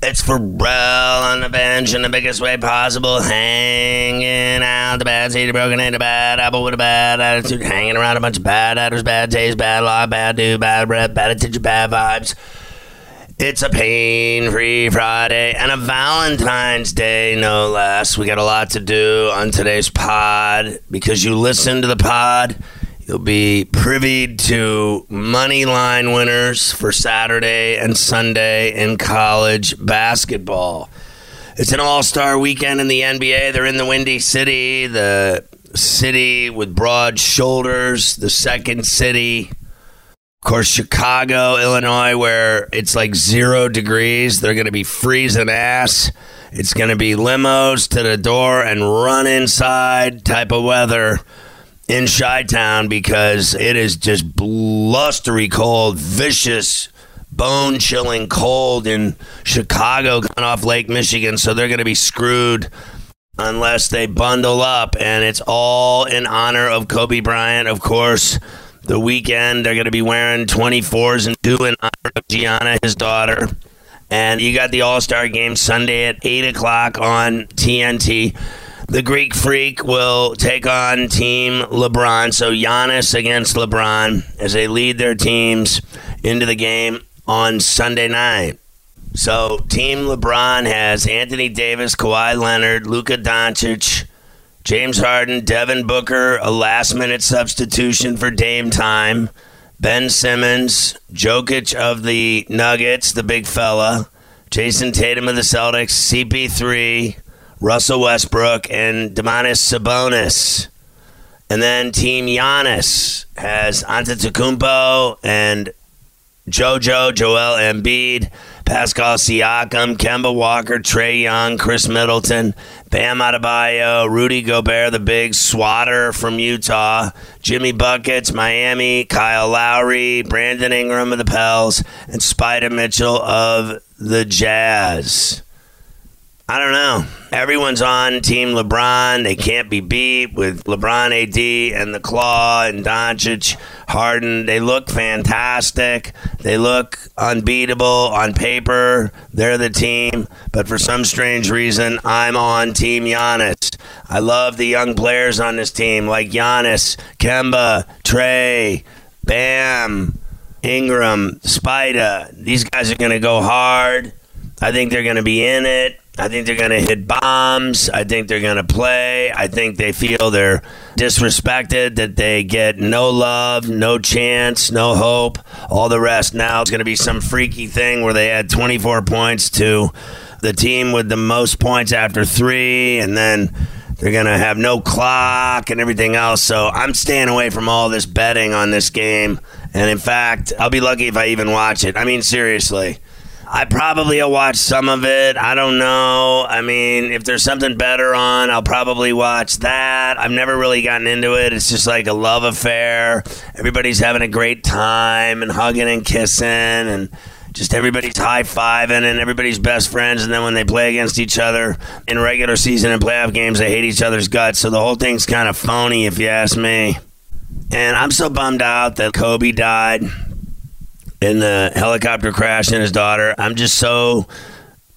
It's Pharrell on the bench in the biggest way possible, hanging out the bad seed, broken into bad apple with a bad attitude, hanging around a bunch of bad actors, bad taste, bad law, bad dude, bad breath, bad attention, bad vibes. It's a pain free Friday and a Valentine's Day, no less. We got a lot to do on today's pod because you listen to the pod You'll be privy to money line winners for Saturday and Sunday in college basketball. It's an all star weekend in the NBA. They're in the Windy City, the city with broad shoulders, the second city. Of course, Chicago, Illinois, where it's like zero degrees. They're going to be freezing ass. It's going to be limos to the door and run inside type of weather in Chi Town because it is just blustery cold, vicious, bone chilling cold in Chicago coming off Lake Michigan. So they're going to be screwed unless they bundle up. And it's all in honor of Kobe Bryant, of course. The weekend, they're going to be wearing 24s and do in honor of Gianna, his daughter. And you got the All Star game Sunday at 8 o'clock on TNT. The Greek Freak will take on Team LeBron. So Giannis against LeBron as they lead their teams into the game on Sunday night. So Team LeBron has Anthony Davis, Kawhi Leonard, Luka Doncic, James Harden, Devin Booker, a last minute substitution for Dame time, Ben Simmons, Jokic of the Nuggets, the big fella, Jayson Tatum of the Celtics, CP3, Russell Westbrook, and Domantas Sabonis. And then Team Giannis has Antetokounmpo and JoJo, Joel Embiid, Pascal Siakam, Kemba Walker, Trae Young, Khris Middleton, Bam Adebayo, Rudy Gobert, the big swatter from Utah, Jimmy Buckets, Miami, Kyle Lowry, Brandon Ingram of the Pels, and Spida Mitchell of the Jazz. I don't know. Everyone's on Team LeBron. They can't be beat with LeBron AD and the Claw and Doncic, Harden. They look fantastic. They look unbeatable on paper. They're the team. But for some strange reason, I'm on Team Giannis. I love the young players on this team like Giannis, Kemba, Trae, Bam, Ingram, Spida. These guys are going to go hard. I think they're going to be in it. I think they're going to hit bombs. I think they're going to play. I think they feel they're disrespected, that they get no love, no chance, no hope. All the rest now it's going to be some freaky thing where they add 24 points to the team with the most points after three, and then they're going to have no clock and everything else. So I'm staying away from all this betting on this game. And in fact, I'll be lucky if I even watch it. I mean, seriously. I probably will watch some of it. I don't know. I mean, if there's something better on, I'll probably watch that. I've never really gotten into it. It's just like a love affair. Everybody's having a great time and hugging and kissing and just everybody's high fiving and everybody's best friends. And then when they play against each other in regular season and playoff games, they hate each other's guts. So the whole thing's kind of phony, if you ask me. And I'm so bummed out that Kobe died in the helicopter crash and his daughter. I'm just so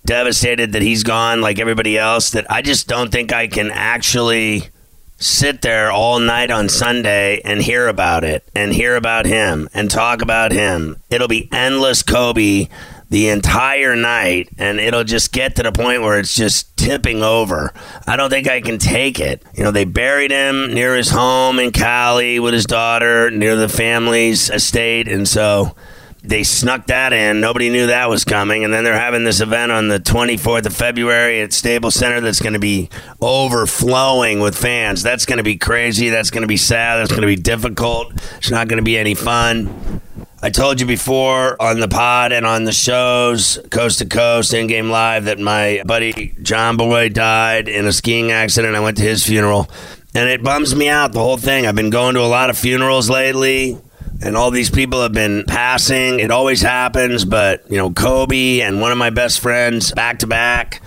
devastated that he's gone like everybody else that I just don't think I can actually sit there all night on Sunday and hear about it and hear about him and talk about him. It'll be endless Kobe the entire night and it'll just get to the point where it's just tipping over. I don't think I can take it. You know, they buried him near his home in Cali with his daughter, near the family's estate and so they snuck that in. Nobody knew that was coming. And then they're having this event on the 24th of February at Staples Center that's going to be overflowing with fans. That's going to be crazy. That's going to be sad. That's going to be difficult. It's not going to be any fun. I told you before on the pod and on the shows, coast to coast, in game live, that my buddy John Boy died in a skiing accident. I went to his funeral. And it bums me out, the whole thing. I've been going to a lot of funerals lately and all these people have been passing. It always happens, but you know, Kobe and one of my best friends back to back.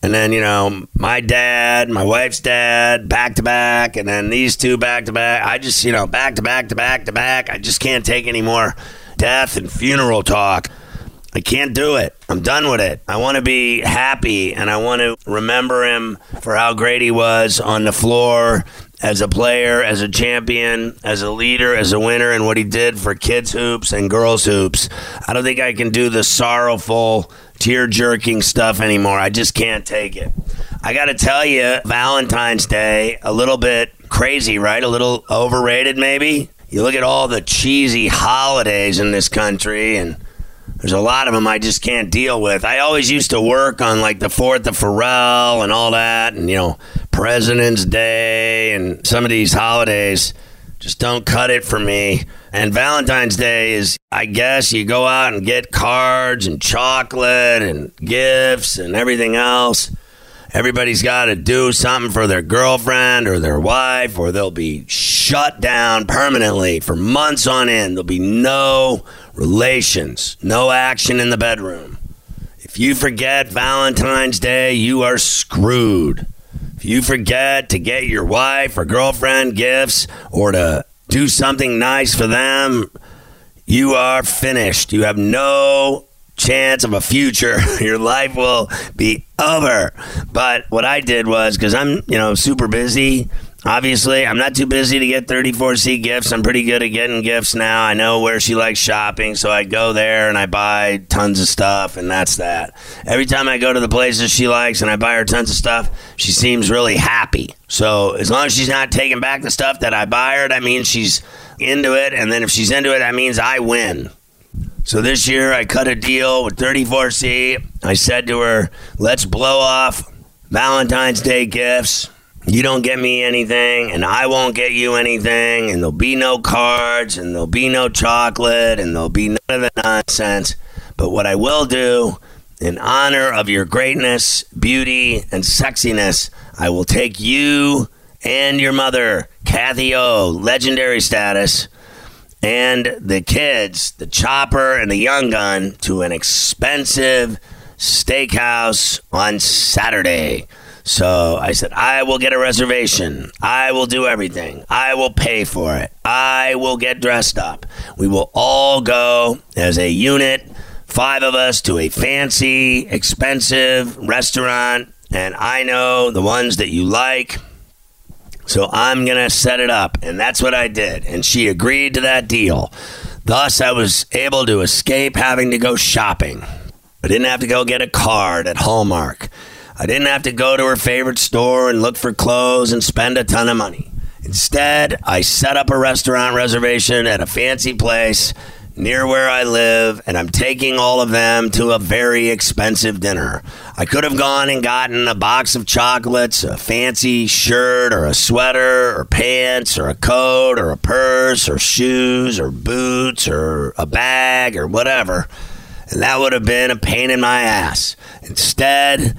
And then, you know, my dad, my wife's dad, back to back, and then these two back to back. I just, you know, back to back to back to back. I just can't take any more death and funeral talk. I can't do it. I'm done with it. I want to be happy and I want to remember him for how great he was on the floor as a player, as a champion, as a leader, as a winner, and what he did for kids' hoops and girls' hoops. I don't think I can do the sorrowful, tear jerking stuff anymore. I just can't take it. I got to tell you, Valentine's Day, a little bit crazy, right? A little overrated, maybe. You look at all the cheesy holidays in this country and there's a lot of them I just can't deal with. I always used to work on like the 4th of Pharrell and all that, and you know, President's Day and some of these holidays just don't cut it for me. And Valentine's Day is, I guess, you go out and get cards and chocolate and gifts and everything else. Everybody's got to do something for their girlfriend or their wife, or they'll be shut down permanently for months on end. There'll be no relations, no action in the bedroom. If you forget Valentine's Day, you are screwed. If you forget to get your wife or girlfriend gifts or to do something nice for them, you are finished. You have no chance of a future. Your life will be over. But what I did was because I'm, you know, super busy Obviously, I'm not too busy to get 34C gifts. I'm pretty good at getting gifts now. I know where she likes shopping, so I go there and I buy tons of stuff, and that's that. Every time I go to the places she likes and I buy her tons of stuff, she seems really happy. So as long as she's not taking back the stuff that I buy her, that means she's into it. And then if she's into it, that means I win. So this year I cut a deal with 34C. I said to her, let's blow off Valentine's Day gifts you don't get me anything and I won't get you anything and there'll be no cards and there'll be no chocolate and there'll be none of the nonsense. But what I will do in honor of your greatness, beauty, and sexiness, I will take you and your mother, Kathy O, legendary status, and the kids, the chopper and the young gun, to an expensive steakhouse on Saturday. So I said, I will get a reservation. I will do everything. I will pay for it. I will get dressed up. We will all go as a unit, five of us, to a fancy, expensive restaurant. And I know the ones that you like. So I'm going to set it up. And that's what I did. And she agreed to that deal. Thus, I was able to escape having to go shopping. I didn't have to go get a card at Hallmark. I didn't have to go to her favorite store and look for clothes and spend a ton of money. Instead, I set up a restaurant reservation at a fancy place near where I live, and I'm taking all of them to a very expensive dinner. I could have gone and gotten a box of chocolates, a fancy shirt, or a sweater, or pants, or a coat, or a purse, or shoes, or boots, or a bag, or whatever and that would have been a pain in my ass. Instead,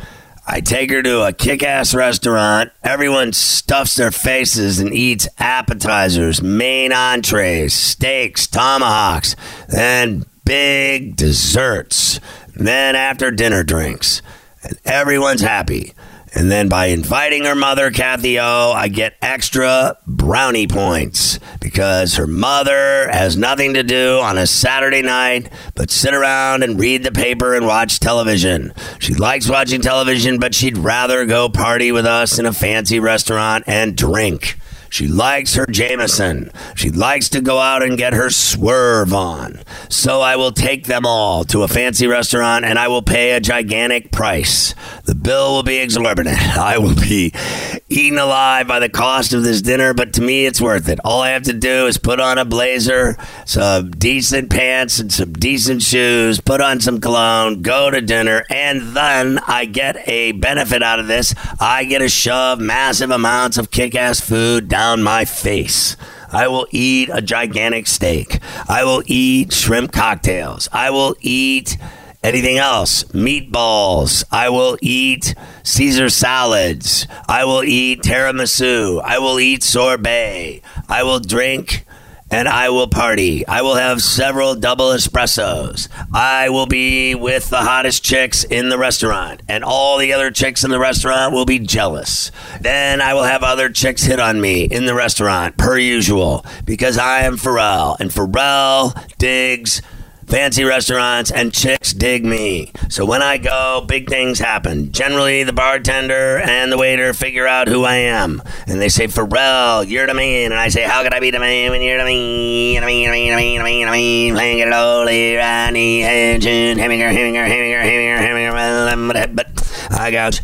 I take her to a kick ass restaurant. Everyone stuffs their faces and eats appetizers, main entrees, steaks, tomahawks, then big desserts. Then after dinner drinks. And everyone's happy. And then by inviting her mother, Kathy O, I get extra brownie points because her mother has nothing to do on a Saturday night but sit around and read the paper and watch television. She likes watching television, but she'd rather go party with us in a fancy restaurant and drink. She likes her Jameson. She likes to go out and get her swerve on. So I will take them all to a fancy restaurant and I will pay a gigantic price. The bill will be exorbitant. I will be eaten alive by the cost of this dinner, but to me, it's worth it. All I have to do is put on a blazer, some decent pants, and some decent shoes, put on some cologne, go to dinner, and then I get a benefit out of this. I get to shove massive amounts of kick ass food down my face. I will eat a gigantic steak. I will eat shrimp cocktails. I will eat anything else. Meatballs. I will eat Caesar salads. I will eat tiramisu. I will eat sorbet. I will drink and I will party. I will have several double espressos. I will be with the hottest chicks in the restaurant, and all the other chicks in the restaurant will be jealous. Then I will have other chicks hit on me in the restaurant, per usual, because I am Pharrell, and Pharrell digs fancy restaurants, and chicks dig me. So when I go, big things happen. Generally, the bartender and the waiter figure out who I am. And they say, Pharrell, you're the man. And I say, How could I be the man when you're the man? The man, the man, the man, the man, the man. Playing it lowly, Ronnie, Hedgen, Heminger, Heminger, Heminger, Heminger, Heminger, but I got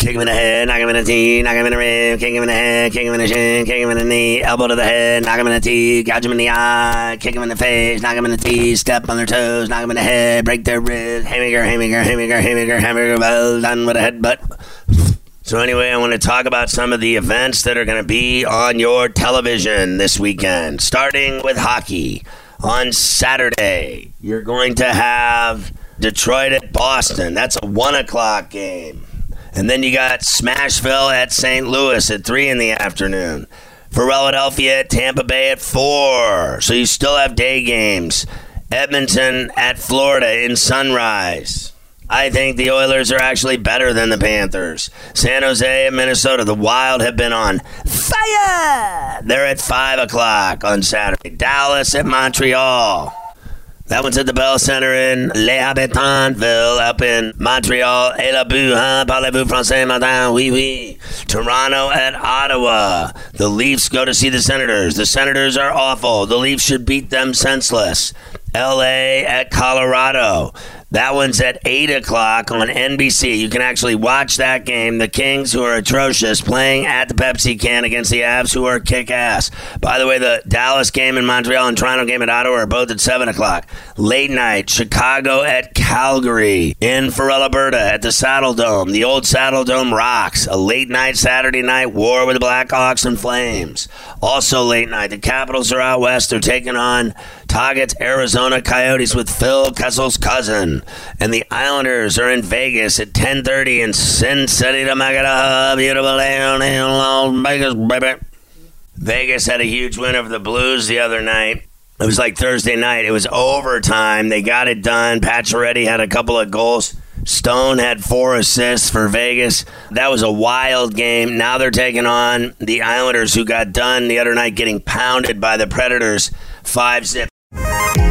Kick him in the head, knock him in the teeth, knock him in the rib, kick him in the head, kick him in the shin, kick him in the knee, elbow to the head, knock him in the teeth, gouge him in the eye, kick him in the face, knock him in the teeth, step on their toes, knock him in the head, break their ribs, haymaker, haymaker, haymaker, haymaker, haymaker, well done with a headbutt. So anyway, I want to talk about some of the events that are going to be on your television this weekend, starting with hockey. On Saturday, you're going to have Detroit at Boston. That's a one o'clock game. And then you got Smashville at St. Louis at 3 in the afternoon. Philadelphia at Tampa Bay at 4. So you still have day games. Edmonton at Florida in sunrise. I think the Oilers are actually better than the Panthers. San Jose and Minnesota, the Wild have been on fire. They're at 5 o'clock on Saturday. Dallas at Montreal. That one's at the Bell Center in Les Habitantville up in Montreal. Et la boue, hein? Parlez-vous français, madame? Oui, oui. Toronto at Ottawa. The Leafs go to see the Senators. The Senators are awful. The Leafs should beat them senseless. LA at Colorado. That one's at 8 o'clock on NBC. You can actually watch that game. The Kings, who are atrocious, playing at the Pepsi can against the Avs, who are kick ass. By the way, the Dallas game in Montreal and Toronto game at Ottawa are both at 7 o'clock. Late night, Chicago at Calgary. In Farrell, Alberta at the Saddle Dome. The old Saddle Dome rocks. A late night Saturday night war with the Blackhawks and Flames. Also late night, the Capitals are out west. They're taking on Target's Arizona Coyotes with Phil Kessel's cousin. And the Islanders are in Vegas at 10.30 in Sin City to make it a beautiful day on Las Vegas, baby. Vegas had a huge win over the Blues the other night. It was like Thursday night. It was overtime. They got it done. Pacioretty had a couple of goals. Stone had four assists for Vegas. That was a wild game. Now they're taking on the Islanders, who got done the other night getting pounded by the Predators five zip.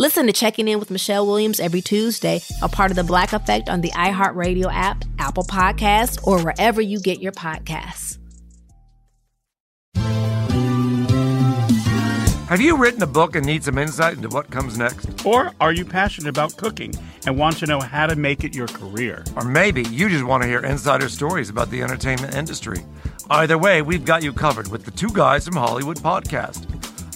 Listen to Checking In with Michelle Williams every Tuesday, a part of the Black Effect on the iHeartRadio app, Apple Podcasts, or wherever you get your podcasts. Have you written a book and need some insight into what comes next? Or are you passionate about cooking and want to know how to make it your career? Or maybe you just want to hear insider stories about the entertainment industry. Either way, we've got you covered with the Two Guys from Hollywood podcast.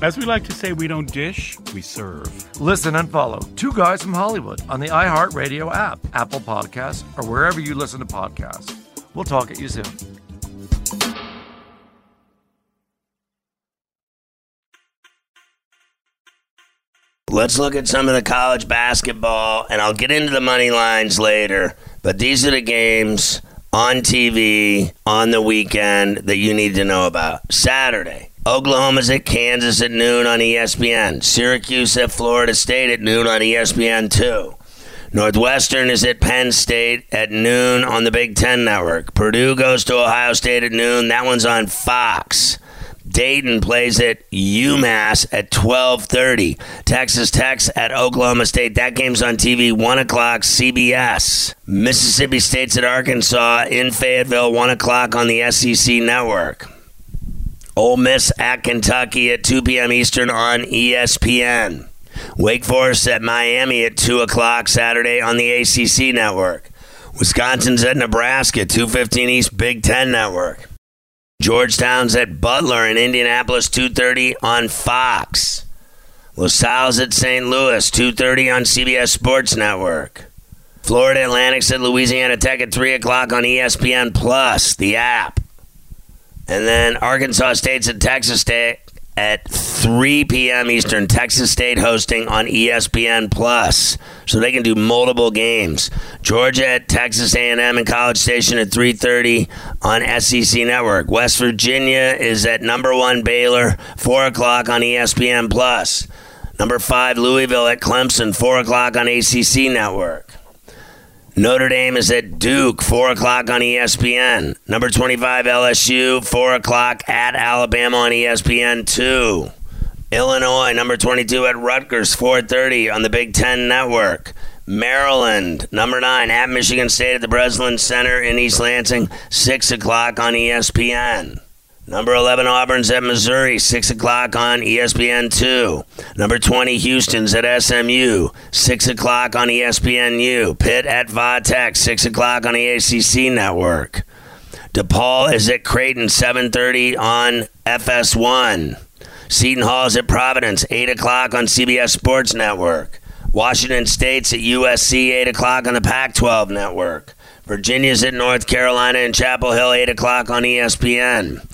As we like to say, we don't dish, we serve. Listen and follow Two Guys from Hollywood on the iHeartRadio app, Apple Podcasts, or wherever you listen to podcasts. We'll talk at you soon. Let's look at some of the college basketball, and I'll get into the money lines later. But these are the games on TV on the weekend that you need to know about. Saturday, Oklahoma's at Kansas at noon on ESPN. Syracuse at Florida State at noon on ESPN 2. Northwestern is at Penn State at noon on the Big Ten Network. Purdue goes to Ohio State at noon. That one's on Fox. Dayton plays at UMass at 12:30. Texas Tech's at Oklahoma State. That game's on TV, one o'clock, CBS. Mississippi State's at Arkansas in Fayetteville, one o'clock on the SEC Network. Ole Miss at Kentucky at 2 p.m. Eastern on ESPN. Wake Forest at Miami at 2 o'clock Saturday on the ACC Network. Wisconsin's at Nebraska, 215 East Big Ten Network. Georgetown's at Butler in Indianapolis, 2.30 on Fox. LaSalle's at St. Louis, 2.30 on CBS Sports Network. Florida Atlantic's at Louisiana Tech at 3 o'clock on ESPN Plus, the app. And then Arkansas State's at Texas State at 3 p.m. Eastern. Texas State hosting on ESPN Plus, so they can do multiple games. Georgia at Texas A&M and College Station at 3:30 on SEC Network. West Virginia is at number one Baylor, 4 o'clock on ESPN Plus. Number five Louisville at Clemson, 4 o'clock on ACC Network. Notre Dame is at Duke, 4 o'clock on ESPN. Number 25, LSU, 4 o'clock at Alabama on ESPN 2. Illinois, number 22 at Rutgers, 4.30 on the Big Ten Network. Maryland, number 9 at Michigan State at the Breslin Center in East Lansing, 6 o'clock on ESPN. Number 11, Auburn's at Missouri, 6 o'clock on ESPN 2. Number 20, Houston's at SMU, 6 o'clock on ESPNU. Pitt at Vatech, 6 o'clock on the ACC Network. DePaul is at Creighton, 7.30 on FS1. Seton Hall's at Providence, 8 o'clock on CBS Sports Network. Washington State's at USC, 8 o'clock on the Pac 12 Network. Virginia's at North Carolina and Chapel Hill, 8 o'clock on ESPN.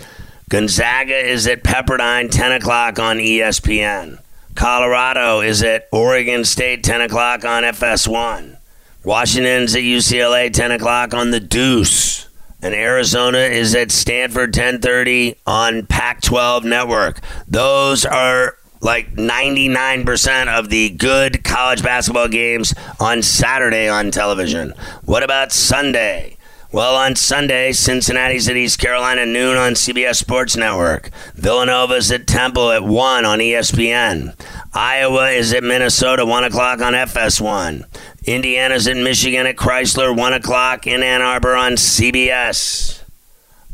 Gonzaga is at Pepperdine, 10 o'clock on ESPN. Colorado is at Oregon State, 10 o'clock on FS1. Washington's at UCLA, 10 o'clock on The Deuce. And Arizona is at Stanford, 1030 on Pac-12 Network. Those are like 99% of the good college basketball games on Saturday on television. What about Sunday? Well, on Sunday, Cincinnati's at East Carolina noon on CBS Sports Network. Villanova's at Temple at 1 on ESPN. Iowa is at Minnesota, 1 o'clock on FS1. Indiana's at Michigan at Chrysler, 1 o'clock in Ann Arbor on CBS.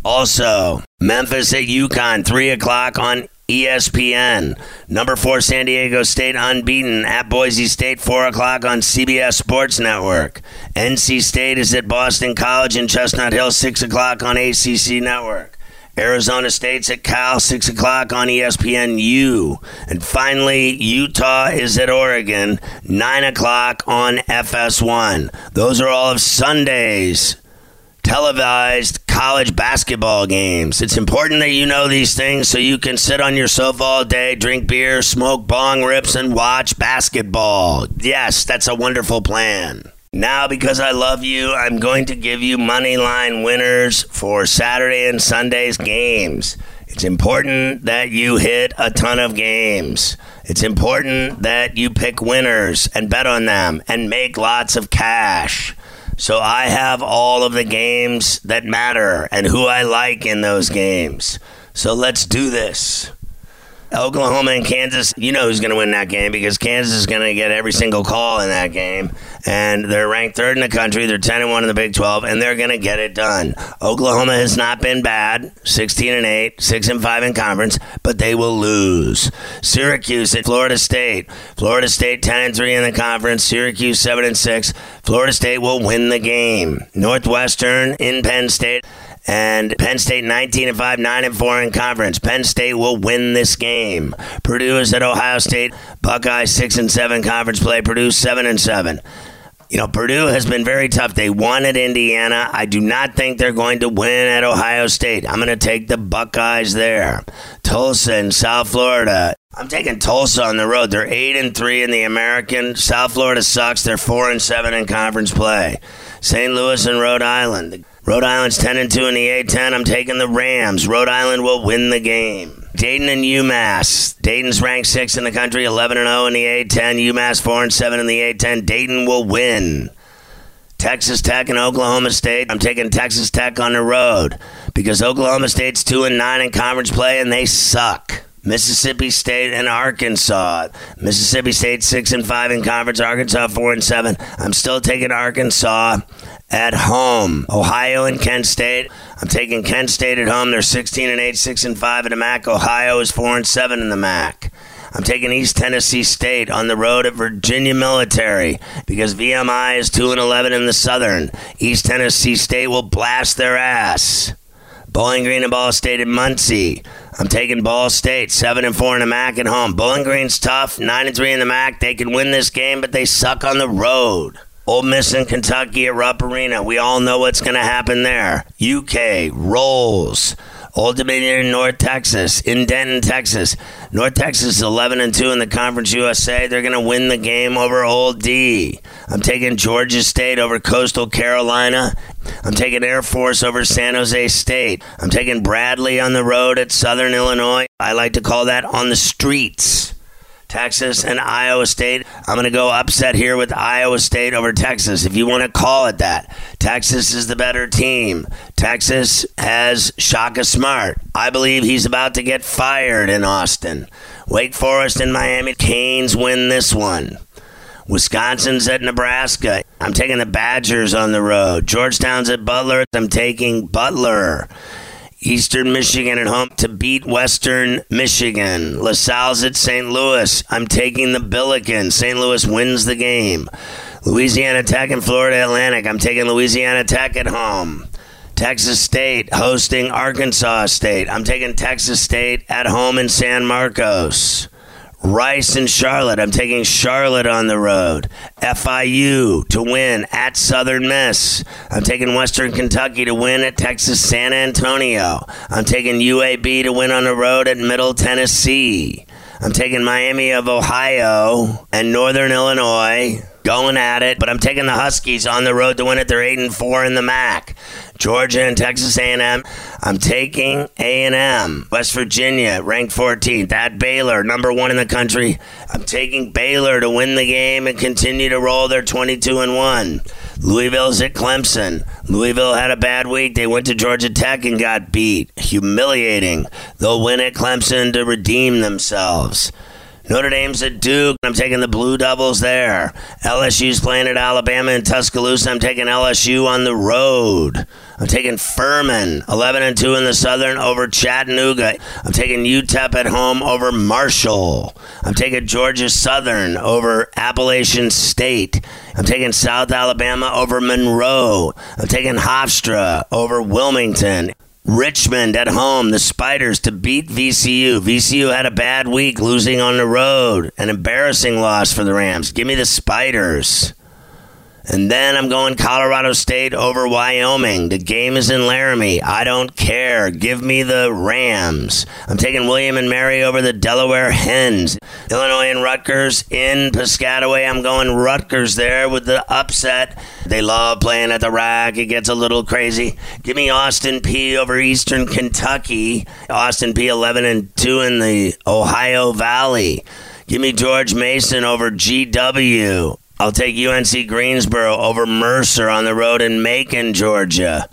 Also, Memphis at UConn, 3 o'clock on ESPN. Number four, San Diego State unbeaten at Boise State, 4 o'clock on CBS Sports Network. NC State is at Boston College in Chestnut Hill, 6 o'clock on ACC Network. Arizona State's at Cal, 6 o'clock on ESPNU. And finally, Utah is at Oregon, 9 o'clock on FS1. Those are all of Sunday's televised college basketball games. It's important that you know these things so you can sit on your sofa all day, drink beer, smoke bong rips, and watch basketball. Yes, that's a wonderful plan. Now, because I love you, I'm going to give you money line winners for Saturday and Sunday's games. It's important that you hit a ton of games. It's important that you pick winners and bet on them and make lots of cash. So I have all of the games that matter and who I like in those games. So let's do this. Oklahoma and Kansas, you know who's going to win that game because Kansas is going to get every single call in that game. And they're ranked third in the country. They're 10 and 1 in the Big 12, and they're going to get it done. Oklahoma has not been bad 16 and 8, 6 and 5 in conference, but they will lose. Syracuse at Florida State. Florida State 10 and 3 in the conference, Syracuse 7 and 6. Florida State will win the game. Northwestern in Penn State and Penn State 19 and 5, 9 and 4 in conference. Penn State will win this game. Purdue is at Ohio State. Buckeyes 6 and 7 conference play. Purdue 7 and 7. You know, Purdue has been very tough. They won at Indiana. I do not think they're going to win at Ohio State. I'm going to take the Buckeyes there. Tulsa in South Florida. I'm taking Tulsa on the road. They're 8 and 3 in the American. South Florida sucks. They're 4 and 7 in conference play. St. Louis and Rhode Island. Rhode Island's 10 and 2 in the A10. I'm taking the Rams. Rhode Island will win the game. Dayton and UMass. Dayton's ranked 6 in the country, 11 and 0 in the A10. UMass 4 and 7 in the A10. Dayton will win. Texas Tech and Oklahoma State. I'm taking Texas Tech on the road because Oklahoma State's 2 and 9 in conference play and they suck. Mississippi State and Arkansas. Mississippi State 6 and 5 in conference, Arkansas 4 and 7. I'm still taking Arkansas at home. Ohio and Kent State. I'm taking Kent State at home. They're 16 and 8, 6 and 5 in the MAC. Ohio is 4 and 7 in the MAC. I'm taking East Tennessee State on the road at Virginia Military because VMI is 2 and 11 in the Southern. East Tennessee State will blast their ass. Bowling Green and Ball State at Muncie. I'm taking Ball State, seven and four in the MAC at home. Bowling Green's tough, nine and three in the MAC. They can win this game, but they suck on the road. Ole Miss Kentucky at Rupp Arena. We all know what's going to happen there. UK rolls. Old Dominion in North Texas, in Denton, Texas. North Texas is 11 and 2 in the Conference USA. They're going to win the game over Old D. I'm taking Georgia State over Coastal Carolina. I'm taking Air Force over San Jose State. I'm taking Bradley on the road at Southern Illinois. I like to call that on the streets. Texas and Iowa State. I'm going to go upset here with Iowa State over Texas, if you want to call it that. Texas is the better team. Texas has Shaka Smart. I believe he's about to get fired in Austin. Wake Forest and Miami Canes win this one. Wisconsin's at Nebraska. I'm taking the Badgers on the road. Georgetown's at Butler. I'm taking Butler. Eastern Michigan at home to beat Western Michigan. LaSalle's at St. Louis. I'm taking the Billiken. St. Louis wins the game. Louisiana Tech and Florida Atlantic. I'm taking Louisiana Tech at home. Texas State hosting Arkansas State. I'm taking Texas State at home in San Marcos. Rice and Charlotte. I'm taking Charlotte on the road. FIU to win at Southern Miss. I'm taking Western Kentucky to win at Texas San Antonio. I'm taking UAB to win on the road at Middle Tennessee. I'm taking Miami of Ohio and Northern Illinois going at it, but I'm taking the Huskies on the road to win it. They're eight and four in the MAC. Georgia and Texas A&M. I'm taking A&M. West Virginia ranked 14th at Baylor, number one in the country. I'm taking Baylor to win the game and continue to roll their 22 and one. Louisville's at Clemson. Louisville had a bad week. They went to Georgia Tech and got beat. Humiliating. They'll win at Clemson to redeem themselves. Notre Dame's at Duke. I'm taking the Blue Devils there. LSU's playing at Alabama in Tuscaloosa. I'm taking LSU on the road. I'm taking Furman, 11 and 2 in the Southern over Chattanooga. I'm taking UTEP at home over Marshall. I'm taking Georgia Southern over Appalachian State. I'm taking South Alabama over Monroe. I'm taking Hofstra over Wilmington. Richmond at home, the Spiders to beat VCU. VCU had a bad week losing on the road. An embarrassing loss for the Rams. Give me the Spiders. And then I'm going Colorado State over Wyoming. The game is in Laramie. I don't care. Give me the Rams. I'm taking William and Mary over the Delaware Hens. Illinois and Rutgers in Piscataway. I'm going Rutgers there with the upset. They love playing at the RAC. It gets a little crazy. Give me Austin Peay over Eastern Kentucky. Austin Peay 11 and 2 in the Ohio Valley. Give me George Mason over GW. I'll take UNC Greensboro over Mercer on the road in Macon, Georgia.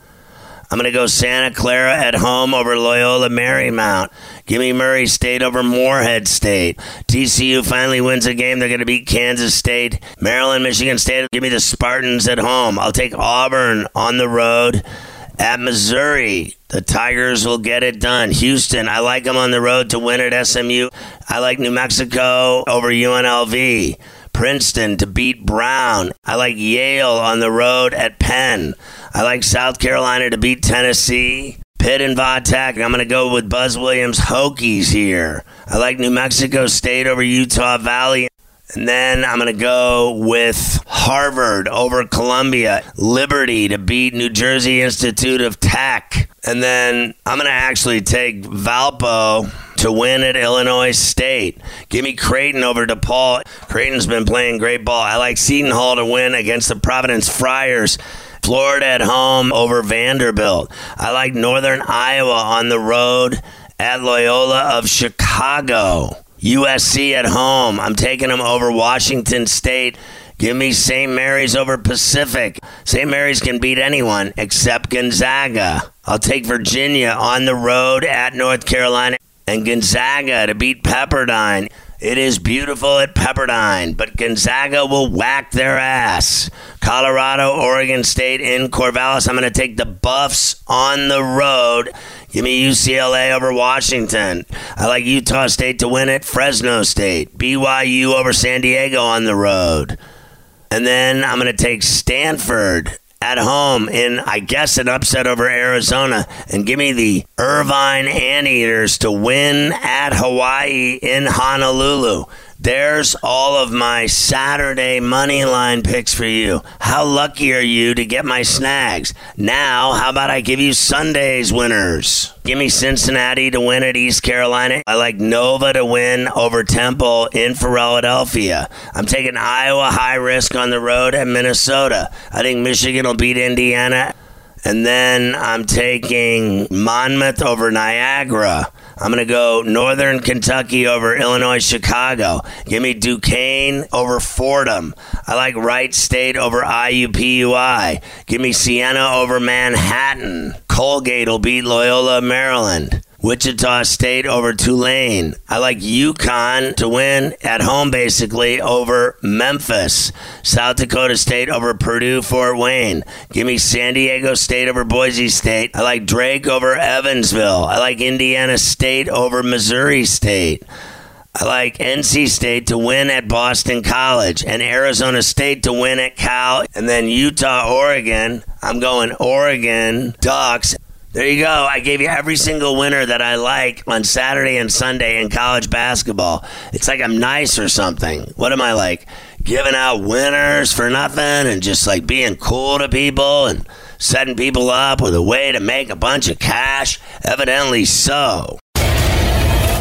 I'm going to go Santa Clara at home over Loyola Marymount. Give me Murray State over Morehead State. TCU finally wins a game. They're going to beat Kansas State. Maryland, Michigan State. Give me the Spartans at home. I'll take Auburn on the road at Missouri. The Tigers will get it done. Houston, I like them on the road to win at SMU. I like New Mexico over UNLV. Princeton to beat Brown. I like Yale on the road at Penn. I like South Carolina to beat Tennessee. Pitt and Vatech. I'm going to go with Buzz Williams Hokies here. I like New Mexico State over Utah Valley. And then I'm going to go with Harvard over Columbia, Liberty to beat New Jersey Institute of Tech. And then I'm going to actually take Valpo to win at Illinois State. Give me Creighton over DePaul. Creighton's been playing great ball. I like Seton Hall to win against the Providence Friars. Florida at home over Vanderbilt. I like Northern Iowa on the road at Loyola of Chicago. USC at home. I'm taking them over Washington State. Give me St. Mary's over Pacific. St. Mary's can beat anyone except Gonzaga. I'll take Virginia on the road at North Carolina and Gonzaga to beat Pepperdine. It is beautiful at Pepperdine, but Gonzaga will whack their ass. Colorado, Oregon State in Corvallis. I'm going to take the Buffs on the road. Give me UCLA over Washington. I like Utah State to win it. Fresno State. BYU over San Diego on the road. And then I'm going to take Stanford at home in, I guess, an upset over Arizona. And give me the Irvine Anteaters to win at Hawaii in Honolulu. There's all of my Saturday money line picks for you. How lucky are you to get my snags? Now, how about I give you Sunday's winners? Give me Cincinnati to win at East Carolina. I like Nova to win over Temple in Philadelphia. I'm taking Iowa high risk on the road at Minnesota. I think Michigan will beat Indiana. And then I'm taking Monmouth over Niagara. I'm going to go Northern Kentucky over Illinois Chicago. Give me Duquesne over Fordham. I like Wright State over IUPUI. Give me Siena over Manhattan. Colgate will beat Loyola, Maryland. Wichita State over Tulane. I like UConn to win at home, basically, over Memphis. South Dakota State over Purdue, Fort Wayne. Give me San Diego State over Boise State. I like Drake over Evansville. I like Indiana State over Missouri State. I like NC State to win at Boston College and Arizona State to win at Cal, and then Utah, Oregon. I'm going Oregon Ducks there you go. I gave you every single winner that I like on Saturday and Sunday in college basketball. It's like I'm nice or something. What am I like? Giving out winners for nothing and just like being cool to people and setting people up with a way to make a bunch of cash? Evidently so.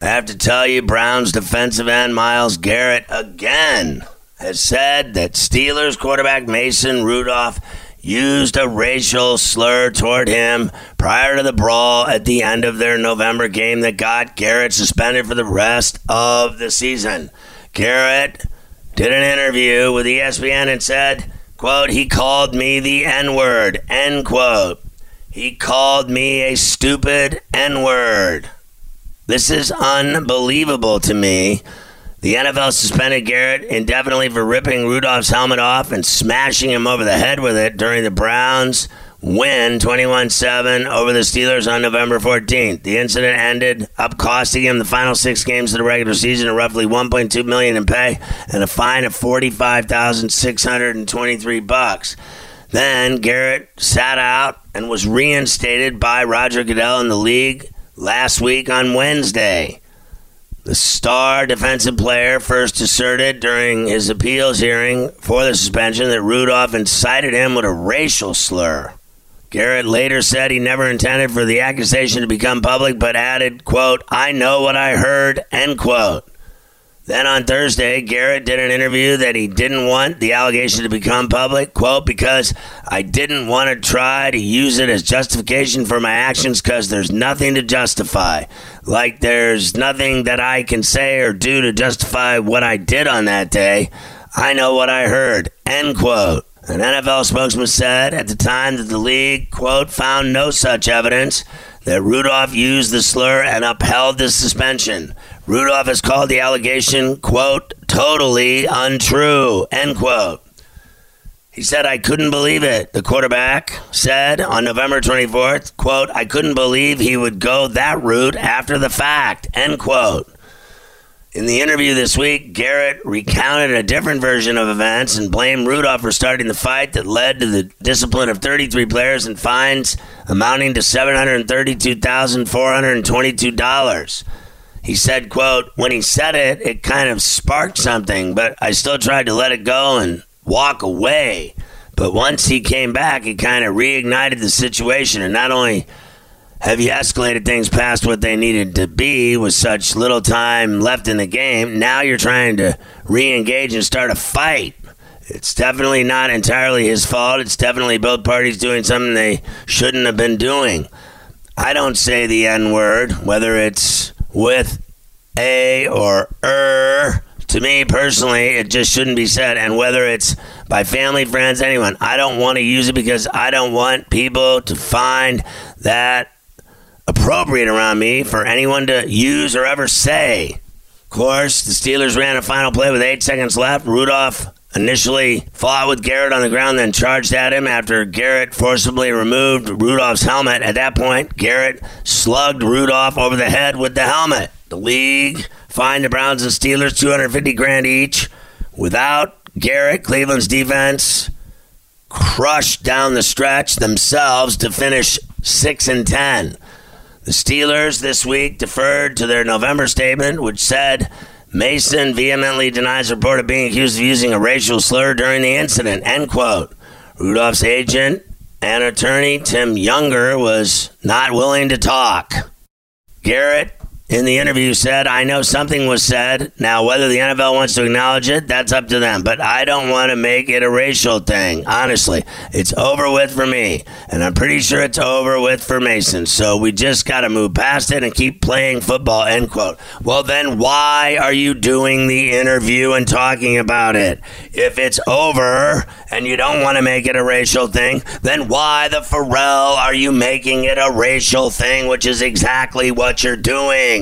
I have to tell you, Browns defensive end Myles Garrett again has said that Steelers quarterback Mason Rudolph used a racial slur toward him prior to the brawl at the end of their November game that got Garrett suspended for the rest of the season. Garrett did an interview with ESPN and said, quote, he called me the N-word, end quote. He called me a stupid N-word. This is unbelievable to me. The NFL suspended Garrett indefinitely for ripping Rudolph's helmet off and smashing him over the head with it during the Browns' win 21 7 over the Steelers on November 14th. The incident ended up costing him the final six games of the regular season and roughly 1.2 million in pay and a fine of 45,623 bucks. Then Garrett sat out and was reinstated by Roger Goodell in the league last week on Wednesday. The star defensive player first asserted during his appeals hearing for the suspension that Rudolph incited him with a racial slur. Garrett later said he never intended for the accusation to become public, but added, quote, I know what I heard, end quote. Then on Thursday, Garrett did an interview that he didn't want the allegation to become public, quote, because I didn't want to try to use it as justification for my actions because there's nothing to justify. Like there's nothing that I can say or do to justify what I did on that day. I know what I heard, end quote. An NFL spokesman said at the time that the league, quote, found no such evidence that Rudolph used the slur and upheld the suspension. Rudolph has called the allegation, quote, totally untrue, end quote. He said, I couldn't believe it. The quarterback said on November 24th, quote, I couldn't believe he would go that route after the fact, end quote. In the interview this week, Garrett recounted a different version of events and blamed Rudolph for starting the fight that led to the discipline of 33 players and fines amounting to $732,422. He said, quote, when he said it, it kind of sparked something, but I still tried to let it go and walk away. But once he came back, it kind of reignited the situation and not only have you escalated things past what they needed to be with such little time left in the game? Now you're trying to re engage and start a fight. It's definitely not entirely his fault. It's definitely both parties doing something they shouldn't have been doing. I don't say the N word, whether it's with a or er. To me personally, it just shouldn't be said. And whether it's by family, friends, anyone, I don't want to use it because I don't want people to find that appropriate around me for anyone to use or ever say. Of course, the Steelers ran a final play with eight seconds left. Rudolph initially fought with Garrett on the ground, then charged at him after Garrett forcibly removed Rudolph's helmet. At that point, Garrett slugged Rudolph over the head with the helmet. The league fined the Browns and Steelers 250 grand each. Without Garrett, Cleveland's defense crushed down the stretch themselves to finish 6 and 10. The Steelers this week deferred to their November statement, which said Mason vehemently denies report of being accused of using a racial slur during the incident. End quote. Rudolph's agent and attorney Tim Younger was not willing to talk. Garrett in the interview said, I know something was said. Now, whether the NFL wants to acknowledge it, that's up to them. But I don't want to make it a racial thing. Honestly, it's over with for me. And I'm pretty sure it's over with for Mason. So we just got to move past it and keep playing football, end quote. Well, then why are you doing the interview and talking about it? If it's over and you don't want to make it a racial thing, then why the Pharrell are you making it a racial thing, which is exactly what you're doing?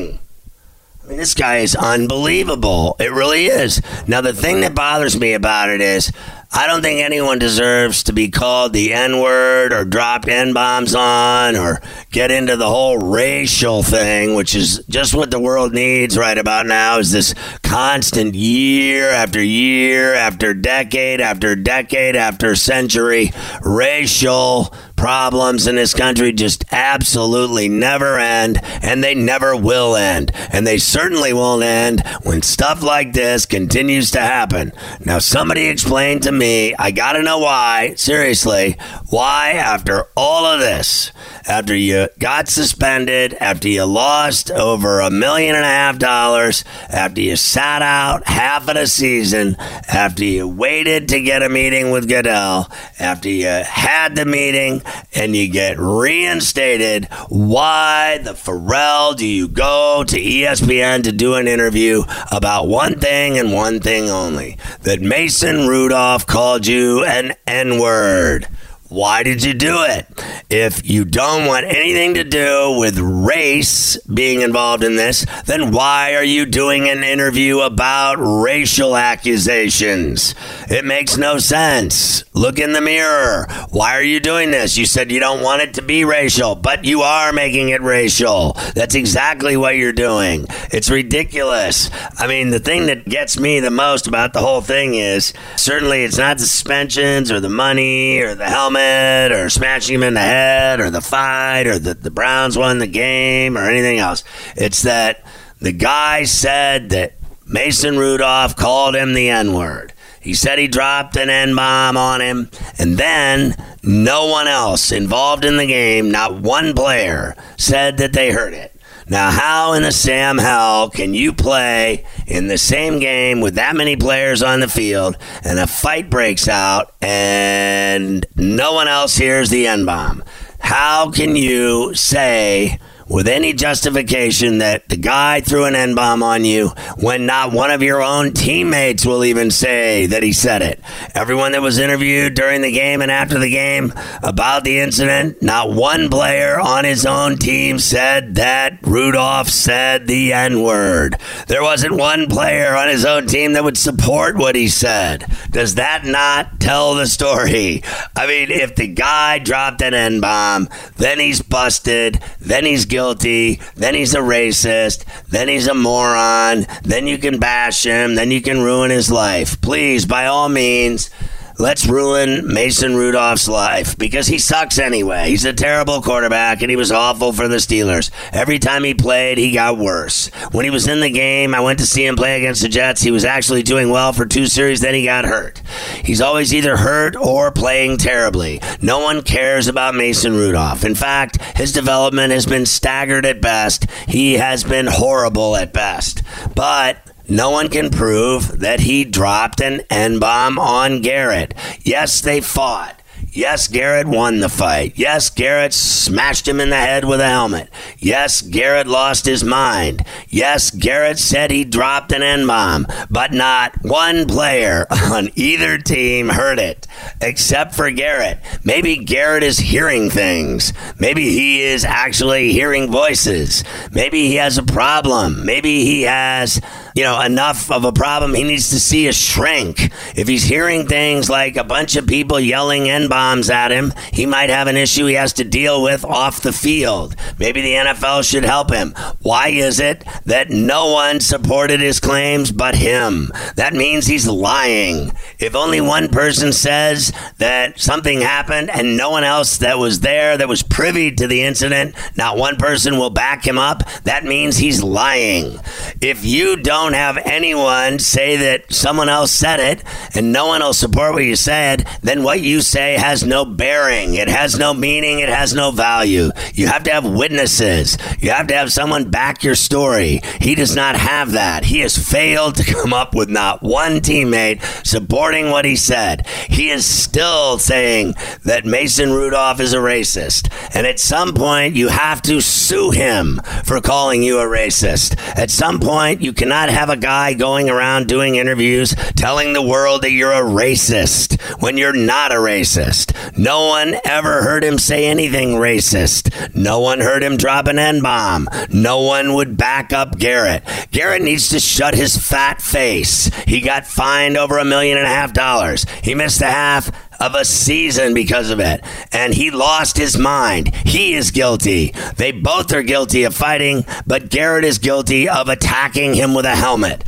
I mean, this guy is unbelievable. It really is. Now, the thing that bothers me about it is I don't think anyone deserves to be called the N word or dropped N bombs on or get into the whole racial thing, which is just what the world needs right about now is this constant year after year after decade after decade after century racial problems in this country just absolutely never end, and they never will end. And they certainly won't end when stuff like this continues to happen. Now, somebody explain to me, I gotta know why, seriously, why after all of this, after you got suspended, after you lost over a million and a half dollars, after you sat out half of the season, after you waited to get a meeting with Goodell, after you had the meeting and you get reinstated, why the Pharrell do you go to ESPN to do an interview about one thing and one thing only? That Mason Rudolph called you an N word. Why did you do it? If you don't want anything to do with race being involved in this, then why are you doing an interview about racial accusations? It makes no sense. Look in the mirror. Why are you doing this? You said you don't want it to be racial, but you are making it racial. That's exactly what you're doing. It's ridiculous. I mean, the thing that gets me the most about the whole thing is certainly it's not the suspensions or the money or the helmet or smashing him in the head or the fight or that the Browns won the game or anything else. It's that the guy said that Mason Rudolph called him the N word. He said he dropped an N bomb on him, and then no one else involved in the game, not one player, said that they heard it. Now, how in the Sam hell can you play in the same game with that many players on the field and a fight breaks out and no one else hears the N bomb? How can you say with any justification that the guy threw an N bomb on you when not one of your own teammates will even say that he said it. Everyone that was interviewed during the game and after the game about the incident, not one player on his own team said that Rudolph said the N word. There wasn't one player on his own team that would support what he said. Does that not tell the story? I mean, if the guy dropped an N bomb, then he's busted, then he's guilty, then he's a racist, then he's a moron, then you can bash him, then you can ruin his life. Please, by all means, let's ruin Mason Rudolph's life because he sucks anyway. He's a terrible quarterback and he was awful for the Steelers. Every time he played, he got worse. When he was in the game, I went to see him play against the Jets. He was actually doing well for two series, then he got hurt. He's always either hurt or playing terribly. No one cares about Mason Rudolph. In fact, his development has been staggered at best. He has been horrible at best. But no one can prove that he dropped an N bomb on Garrett. Yes, they fought. Yes, Garrett won the fight. Yes, Garrett smashed him in the head with a helmet. Yes, Garrett lost his mind. Yes, Garrett said he dropped an N bomb, but not one player on either team heard it, except for Garrett. Maybe Garrett is hearing things. Maybe he is actually hearing voices. Maybe he has a problem. Maybe he has you know, enough of a problem. He needs to see a shrink. If he's hearing things like a bunch of people yelling N bombs at him, he might have an issue he has to deal with off the field. Maybe the NFL should help him. Why is it that no one supported his claims but him? That means he's lying. If only one person says that something happened and no one else that was there that was privy to the incident, not one person will back him up, that means he's lying. If you don't don't have anyone say that someone else said it and no one will support what you said, then what you say has no bearing. It has no meaning. It has no value. You have to have witnesses. You have to have someone back your story. He does not have that. He has failed to come up with not one teammate supporting what he said. He is still saying that Mason Rudolph is a racist. And at some point, you have to sue him for calling you a racist. At some point, you cannot have a guy going around doing interviews telling the world that you're a racist when you're not a racist. No one ever heard him say anything racist. No one heard him drop an N bomb. No one would back up Garrett. Garrett needs to shut his fat face. He got fined over a million and a half dollars. He missed a half of a season because of it. And he lost his mind. He is guilty. They both are guilty of fighting, but Garrett is guilty of attacking him with a helmet.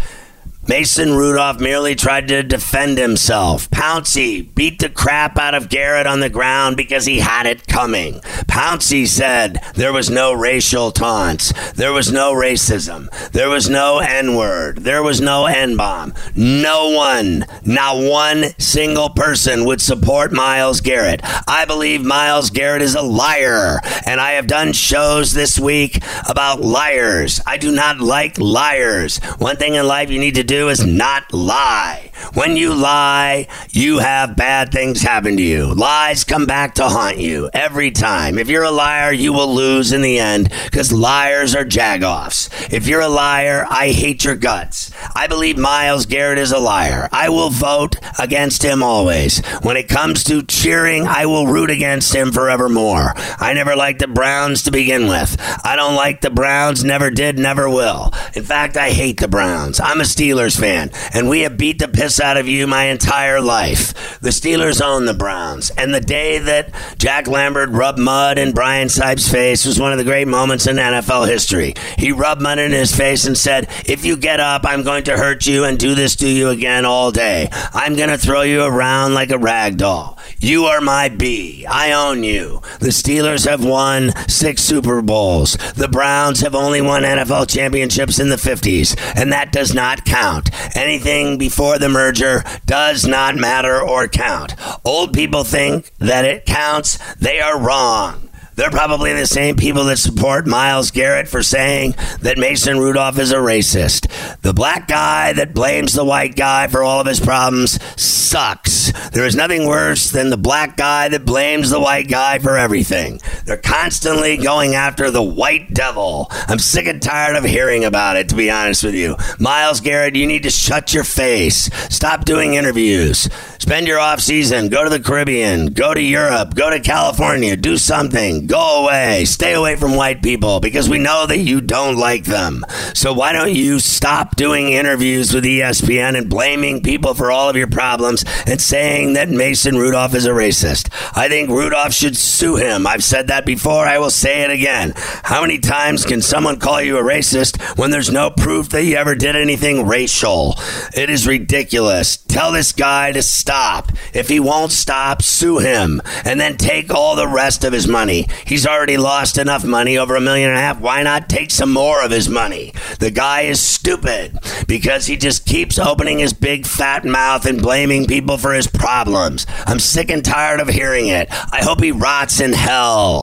Mason Rudolph merely tried to defend himself. Pouncey beat the crap out of Garrett on the ground because he had it coming. Pouncey said there was no racial taunts, there was no racism, there was no N word, there was no N bomb. No one, not one single person would support Myles Garrett. I believe Myles Garrett is a liar, and I have done shows this week about liars. I do not like liars. One thing in life you need to do do is not lie. When you lie, you have bad things happen to you. Lies come back to haunt you every time. If you're a liar, you will lose in the end because liars are jagoffs. If you're a liar, I hate your guts. I believe Myles Garrett is a liar. I will vote against him always. When it comes to cheering, I will root against him forevermore. I never liked the Browns to begin with. I don't like the Browns, never did, never will. In fact, I hate the Browns. I'm a Steelers fan, and we have beat the piss out of you my entire life. The Steelers own the Browns, and the day that Jack Lambert rubbed mud in Brian Sipe's face was one of the great moments in NFL history. He rubbed mud in his face and said, If you get up, I'm going to hurt you and do this to you again all day. I'm going to throw you around like a rag doll. You are my B. I own you. The Steelers have won six Super Bowls. The Browns have only won NFL championships in the 50s, and that does not count. Anything before the merger does not matter or count. Old people think that it counts. They are wrong. They're probably the same people that support Myles Garrett for saying that Mason Rudolph is a racist. The black guy that blames the white guy for all of his problems sucks. There is nothing worse than the black guy that blames the white guy for everything. They're constantly going after the white devil. I'm sick and tired of hearing about it, to be honest with you. Myles Garrett, you need to shut your face. Stop doing interviews. Spend your off season. Go to the Caribbean. Go to Europe. Go to California. Do something. Go away. Stay away from white people because we know that you don't like them. So why don't you stop doing interviews with ESPN and blaming people for all of your problems and saying that Mason Rudolph is a racist? I think Rudolph should sue him. I've said that before. I will say it again. How many times can someone call you a racist when there's no proof that you ever did anything racial? It is ridiculous. Tell this guy to stop. If he won't stop, sue him and then take all the rest of his money. He's already lost enough money, over a million and a half. Why not take some more of his money? The guy is stupid because he just keeps opening his big fat mouth and blaming people for his problems. I'm sick and tired of hearing it. I hope he rots in hell.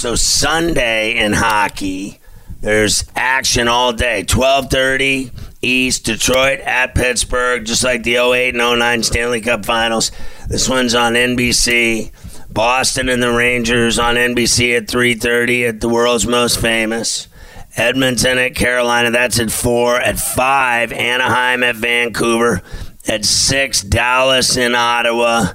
So Sunday in hockey, there's action all day. 12:30 East Detroit at Pittsburgh, just like the 08 and 09 Stanley Cup Finals. This one's on NBC. Boston and the Rangers on NBC at 3:30 at the world's most famous. Edmonton at Carolina, that's at 4 at 5 Anaheim at Vancouver at 6 Dallas in Ottawa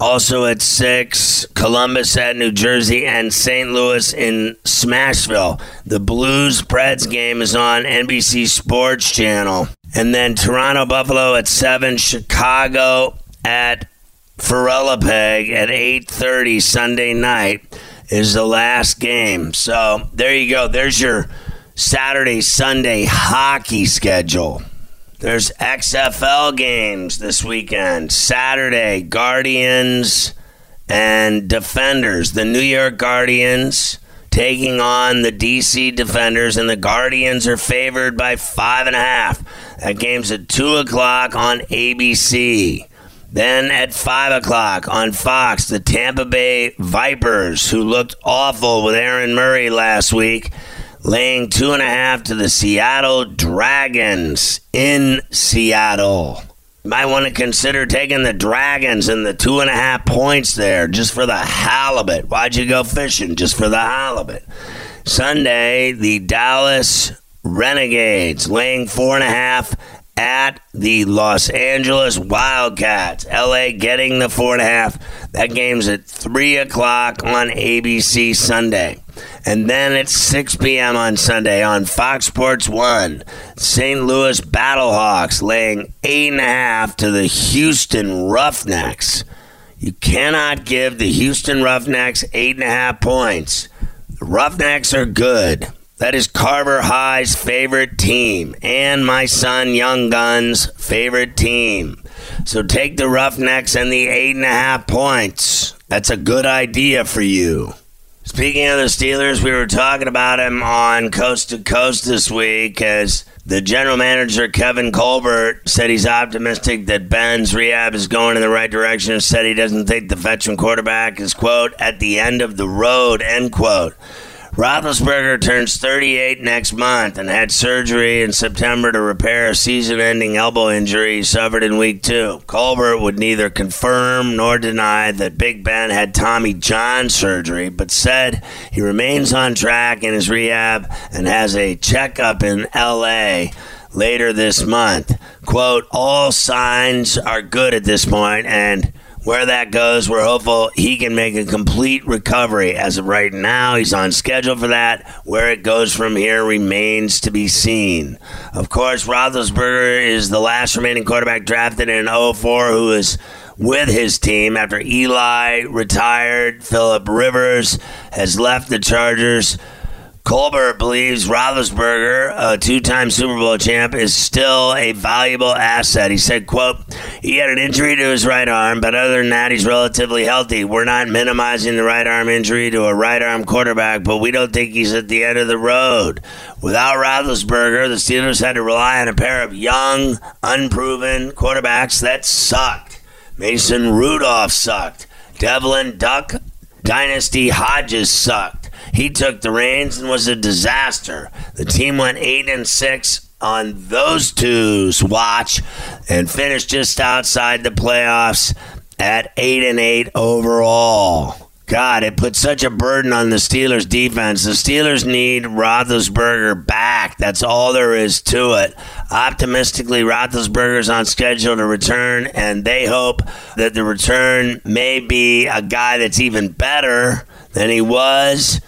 also at 6, Columbus at New Jersey and St. Louis in Smashville. The Blues Preds game is on NBC Sports Channel. And then Toronto Buffalo at 7, Chicago at Peg at 8:30 Sunday night is the last game. So, there you go. There's your Saturday Sunday hockey schedule. There's XFL games this weekend. Saturday, Guardians and Defenders. The New York Guardians taking on the DC Defenders, and the Guardians are favored by five and a half. That game's at 2 o'clock on ABC. Then at 5 o'clock on Fox, the Tampa Bay Vipers, who looked awful with Aaron Murray last week, laying two and a half to the Seattle Dragons in Seattle. Might want to consider taking the Dragons and the two and a half points there just for the halibut. Why'd you go fishing? Just for the halibut. Sunday, the Dallas Renegades laying four and a half at the Los Angeles Wildcats. LA getting the four and a half. That game's at 3 o'clock on ABC Sunday. And then at 6 p.m. on Sunday on Fox Sports 1, St. Louis Battlehawks laying 8.5 to the Houston Roughnecks. You cannot give the Houston Roughnecks 8.5 points. The Roughnecks are good. That is Carver High's favorite team and my son Young Gun's favorite team. So take the Roughnecks and the eight and a half points. That's a good idea for you. Speaking of the Steelers, we were talking about him on Coast to Coast this week as the general manager, Kevin Colbert, said he's optimistic that Ben's rehab is going in the right direction. And said he doesn't think the veteran quarterback is, quote, at the end of the road, end quote. Roethlisberger turns 38 next month and had surgery in September to repair a season-ending elbow injury he suffered in Week Two. Colbert would neither confirm nor deny that Big Ben had Tommy John surgery, but said he remains on track in his rehab and has a checkup in L.A. later this month. "Quote: All signs are good at this point, and." Where that goes, we're hopeful he can make a complete recovery. As of right now, he's on schedule for that. Where it goes from here remains to be seen. Of course, Roethlisberger is the last remaining quarterback drafted in 04 who is with his team after Eli retired. Philip Rivers has left the Chargers. Colbert believes Roethlisberger, a two-time Super Bowl champ, is still a valuable asset. He said, quote, he had an injury to his right arm, but other than that, he's relatively healthy. We're not minimizing the right arm injury to a right arm quarterback, but we don't think he's at the end of the road. Without Roethlisberger, the Steelers had to rely on a pair of young, unproven quarterbacks that sucked. Mason Rudolph sucked. Devlin Duck Dynasty Hodges sucked. He took the reins and was a disaster. The team went 8 and 6 on those two's watch and finished just outside the playoffs at 8 and 8 overall. God, it put such a burden on the Steelers defense. The Steelers need Roethlisberger back. That's all there is to it. Optimistically, Roethlisberger's on schedule to return, and they hope that the return may be a guy that's even better than he was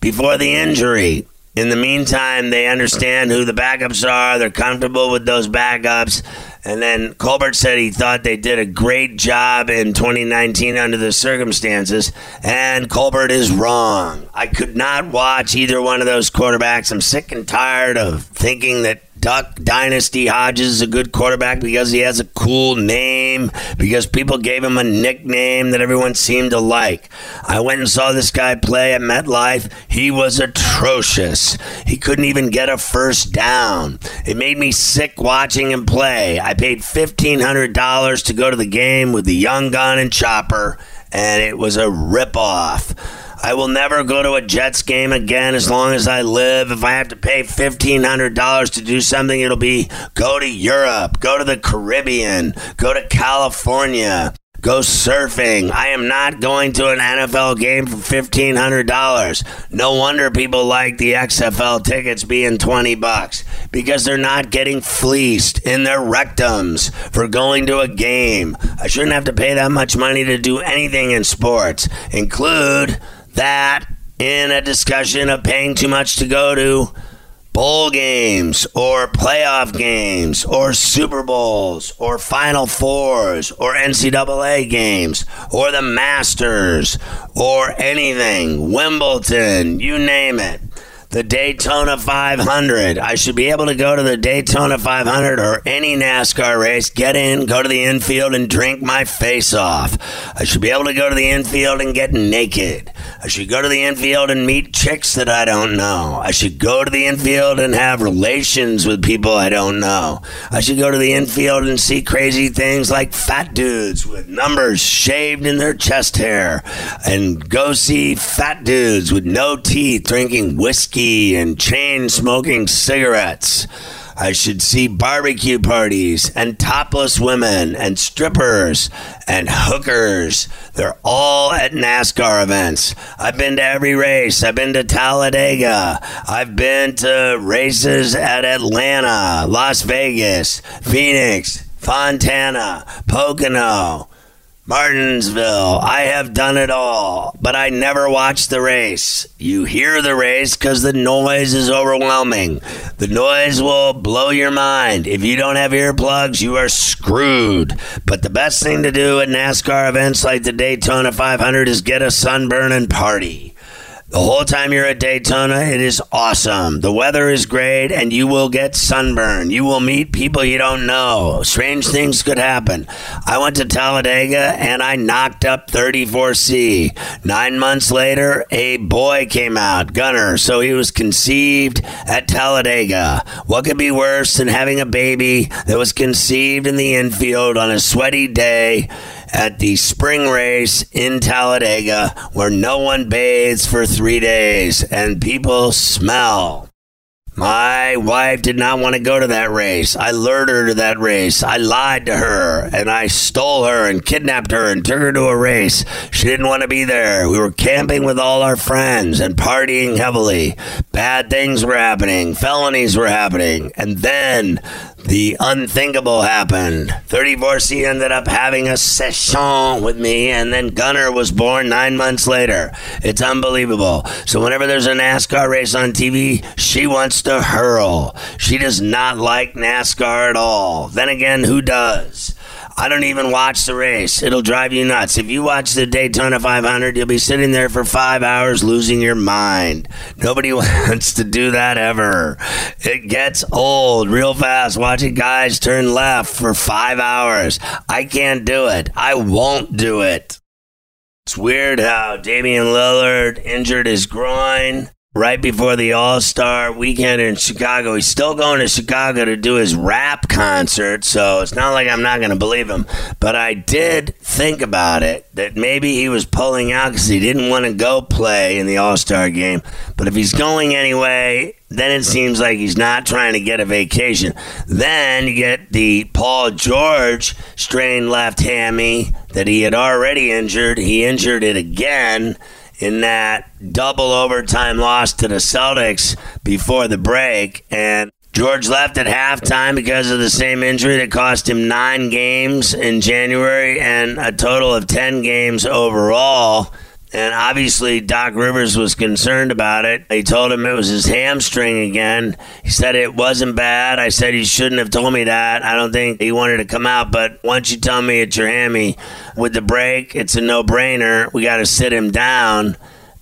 before the injury. In the meantime, they understand who the backups are. They're comfortable with those backups. And then Colbert said he thought they did a great job in 2019 under the circumstances. And Colbert is wrong. I could not watch either one of those quarterbacks. I'm sick and tired of thinking that Duck Dynasty Hodges is a good quarterback because he has a cool name, because people gave him a nickname that everyone seemed to like. I went and saw this guy play at MetLife. He was atrocious. He couldn't even get a first down. It made me sick watching him play. I paid $1,500 to go to the game with the young gun and chopper, and it was a ripoff. I will never go to a Jets game again as long as I live. If I have to pay $1,500 to do something, it'll be go to Europe, go to the Caribbean, go to California. Go surfing. I am not going to an NFL game for $1,500. No wonder people like the XFL tickets being 20 bucks because they're not getting fleeced in their rectums for going to a game. I shouldn't have to pay that much money to do anything in sports, include that in a discussion of paying too much to go to bowl games or playoff games or Super Bowls or Final Fours or NCAA games or the Masters or anything, Wimbledon, you name it the Daytona 500. I should be able to go to the Daytona 500 or any NASCAR race, get in, go to the infield, and drink my face off. I should be able to go to the infield and get naked. I should go to the infield and meet chicks that I don't know. I should go to the infield and have relations with people I don't know. I should go to the infield and see crazy things like fat dudes with numbers shaved in their chest hair, and go see fat dudes with no teeth drinking whiskey and chain smoking cigarettes. I should see barbecue parties and topless women and strippers and hookers. They're all at NASCAR events. I've been to every race. I've been to Talladega. I've been to races at Atlanta, Las Vegas, Phoenix, Fontana, Pocono. Martinsville. I have done it all, but I never watch the race. You hear the race because the noise is overwhelming. The noise will blow your mind. If you don't have earplugs, you are screwed. But the best thing to do at NASCAR events like the Daytona 500 is get a sunburn and party. The whole time you're at Daytona, it is awesome. The weather is great, and you will get sunburn. You will meet people you don't know. Strange things could happen. I went to Talladega and I knocked up 34C. Nine months later, a boy came out, Gunner, so he was conceived at Talladega. What could be worse than having a baby that was conceived in the infield on a sweaty day? At the spring race in Talladega where no one bathes for three days and people smell. My wife did not want to go to that race. I lured her to that race. I lied to her and I stole her and kidnapped her and took her to a race. She didn't want to be there. We were camping with all our friends and partying heavily. Bad things were happening, felonies were happening. And then the unthinkable happened. 34C ended up having a session with me, and then Gunner was born nine months later. It's unbelievable. So, whenever there's a NASCAR race on TV, she wants to hurl. She does not like NASCAR at all. Then again, who does? I don't even watch the race. It'll drive you nuts. If you watch the Daytona 500, you'll be sitting there for five hours losing your mind. Nobody wants to do that ever. It gets old real fast watching guys turn left for five hours. I can't do it. I won't do it. It's weird how Damian Lillard injured his groin right before the All Star weekend in Chicago. He's still going to Chicago to do his rap concert, so it's not like I'm not going to believe him. But I did think about it that maybe he was pulling out because he didn't want to go play in the All Star game. But if he's going anyway, then it seems like he's not trying to get a vacation. Then you get the Paul George strained left hammy that he had already injured. He injured it again in that double overtime loss to the Celtics before the break. And George left at halftime because of the same injury that cost him nine games in January and a total of 10 games overall. And obviously, Doc Rivers was concerned about it. He told him it was his hamstring again. He said it wasn't bad. I said he shouldn't have told me that. I don't think he wanted to come out. But once you tell me it's your hammy with the break, it's a no brainer. We got to sit him down.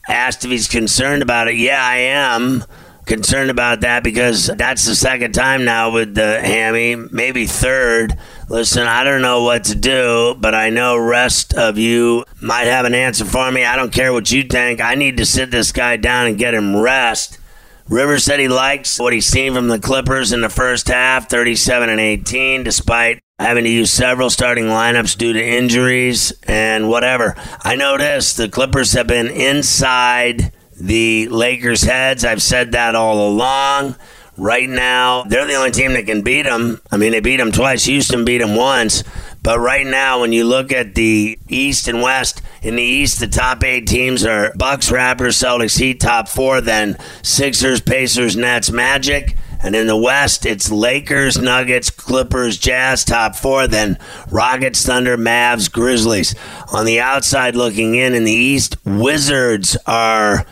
Asked if he's concerned about it. Yeah, I am concerned about that because that's the second time now with the hammy, maybe third. Listen, I don't know what to do, but I know rest of you might have an answer for me. I don't care what you think. I need to sit this guy down and get him rest. Rivers said he likes what he's seen from the Clippers in the first half, 37 and 18, despite having to use several starting lineups due to injuries and whatever. I this the Clippers have been inside the Lakers' heads. I've said that all along. Right now, they're the only team that can beat them. I mean, they beat them twice. Houston beat them once. But right now, when you look at the East and West, in the East, the top eight teams are Bucks, Raptors, Celtics, Heat, top four, then Sixers, Pacers, Nets, Magic. And in the West, it's Lakers, Nuggets, Clippers, Jazz, top four, then Rockets, Thunder, Mavs, Grizzlies. On the outside looking in, in the East, Wizards are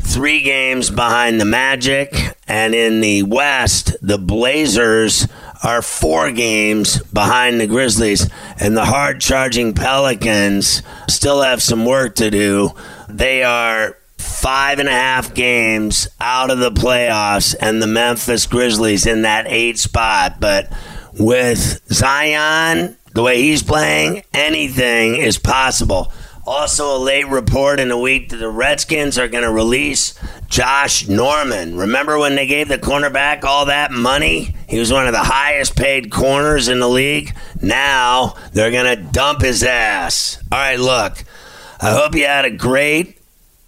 three games behind the Magic. And in the West, the Blazers are four games behind the Grizzlies. And the hard charging Pelicans still have some work to do. They are five and a half games out of the playoffs, and the Memphis Grizzlies in that eight spot. But with Zion, the way he's playing, anything is possible. Also, a late report in the week that the Redskins are going to release Josh Norman. Remember when they gave the cornerback all that money? He was one of the highest paid corners in the league. Now they're going to dump his ass. All right, look, I hope you had a great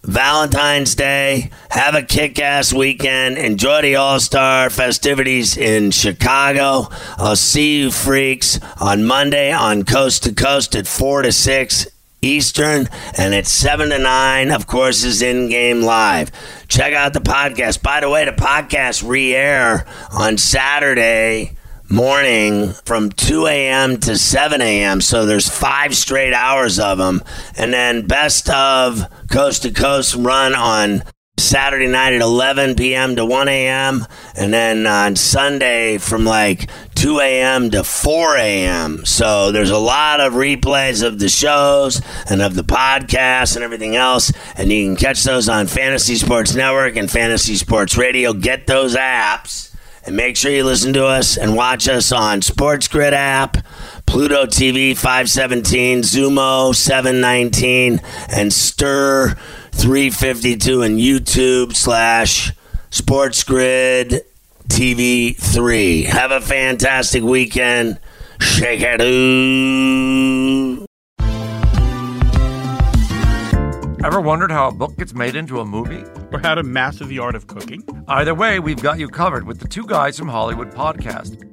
Valentine's Day. Have a kick ass weekend. Enjoy the All Star festivities in Chicago. I'll see you freaks on Monday on Coast to Coast at 4 to 6 Eastern, and it's 7 to 9, of course, is in game live. Check out the podcast. By the way, the podcast re air on Saturday morning from 2 a.m. to 7 a.m. So there's five straight hours of them. And then best of coast to coast run on Saturday night at 11 p.m. to 1 a.m. And then on Sunday from like 2 a.m. to 4 a.m. So there's a lot of replays of the shows and of the podcasts and everything else. And you can catch those on Fantasy Sports Network and Fantasy Sports Radio. Get those apps. And make sure you listen to us and watch us on Sports Grid app, Pluto TV 517, Xumo 719, and Stirr 352 and YouTube slash Sports Grid TV 3. Have a fantastic weekend. Shake it. Ooh. Ever wondered how a book gets made into a movie? Or how to master the art of cooking? Either way, we've got you covered with the Two Guys from Hollywood podcast.